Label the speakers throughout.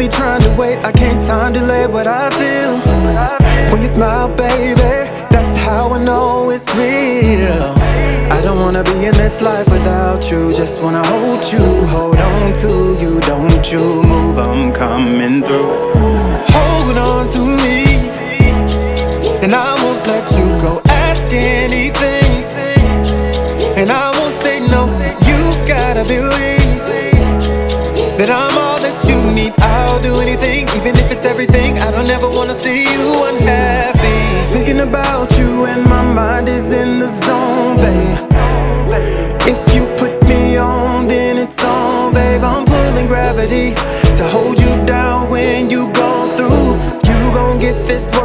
Speaker 1: really trying to wait. I can't time delay what I feel. When you smile, baby, it's real. I don't wanna be in this life without you. Just wanna hold you, hold on to you. Don't you move, I'm coming through. Hold on to me, and I won't let you go. Ask anything, and I this one.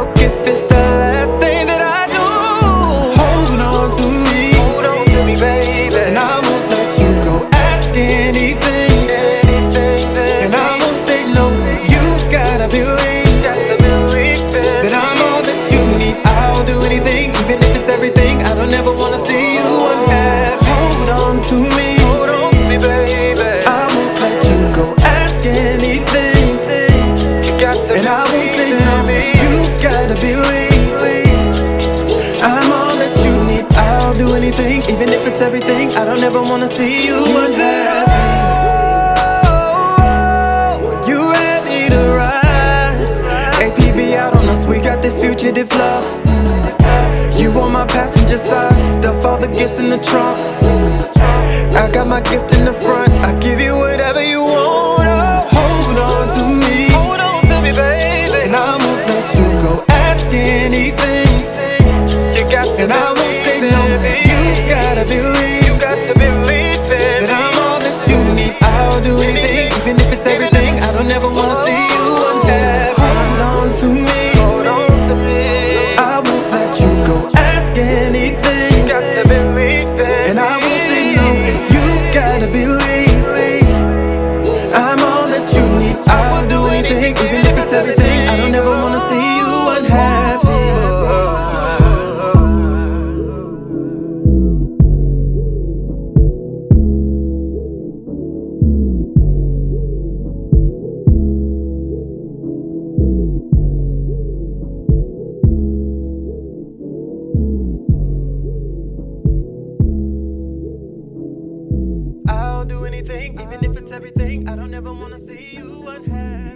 Speaker 1: everything, even if it's everything. I don't ever wanna see you as that. Oh, oh, oh, you ready to ride? APB out on us, we got this future to flow. You on my passenger side, stuff all the gifts in the trunk. I got my gift in the front, I give you do anything, even if it's everything. I don't ever wanna see you unhappy.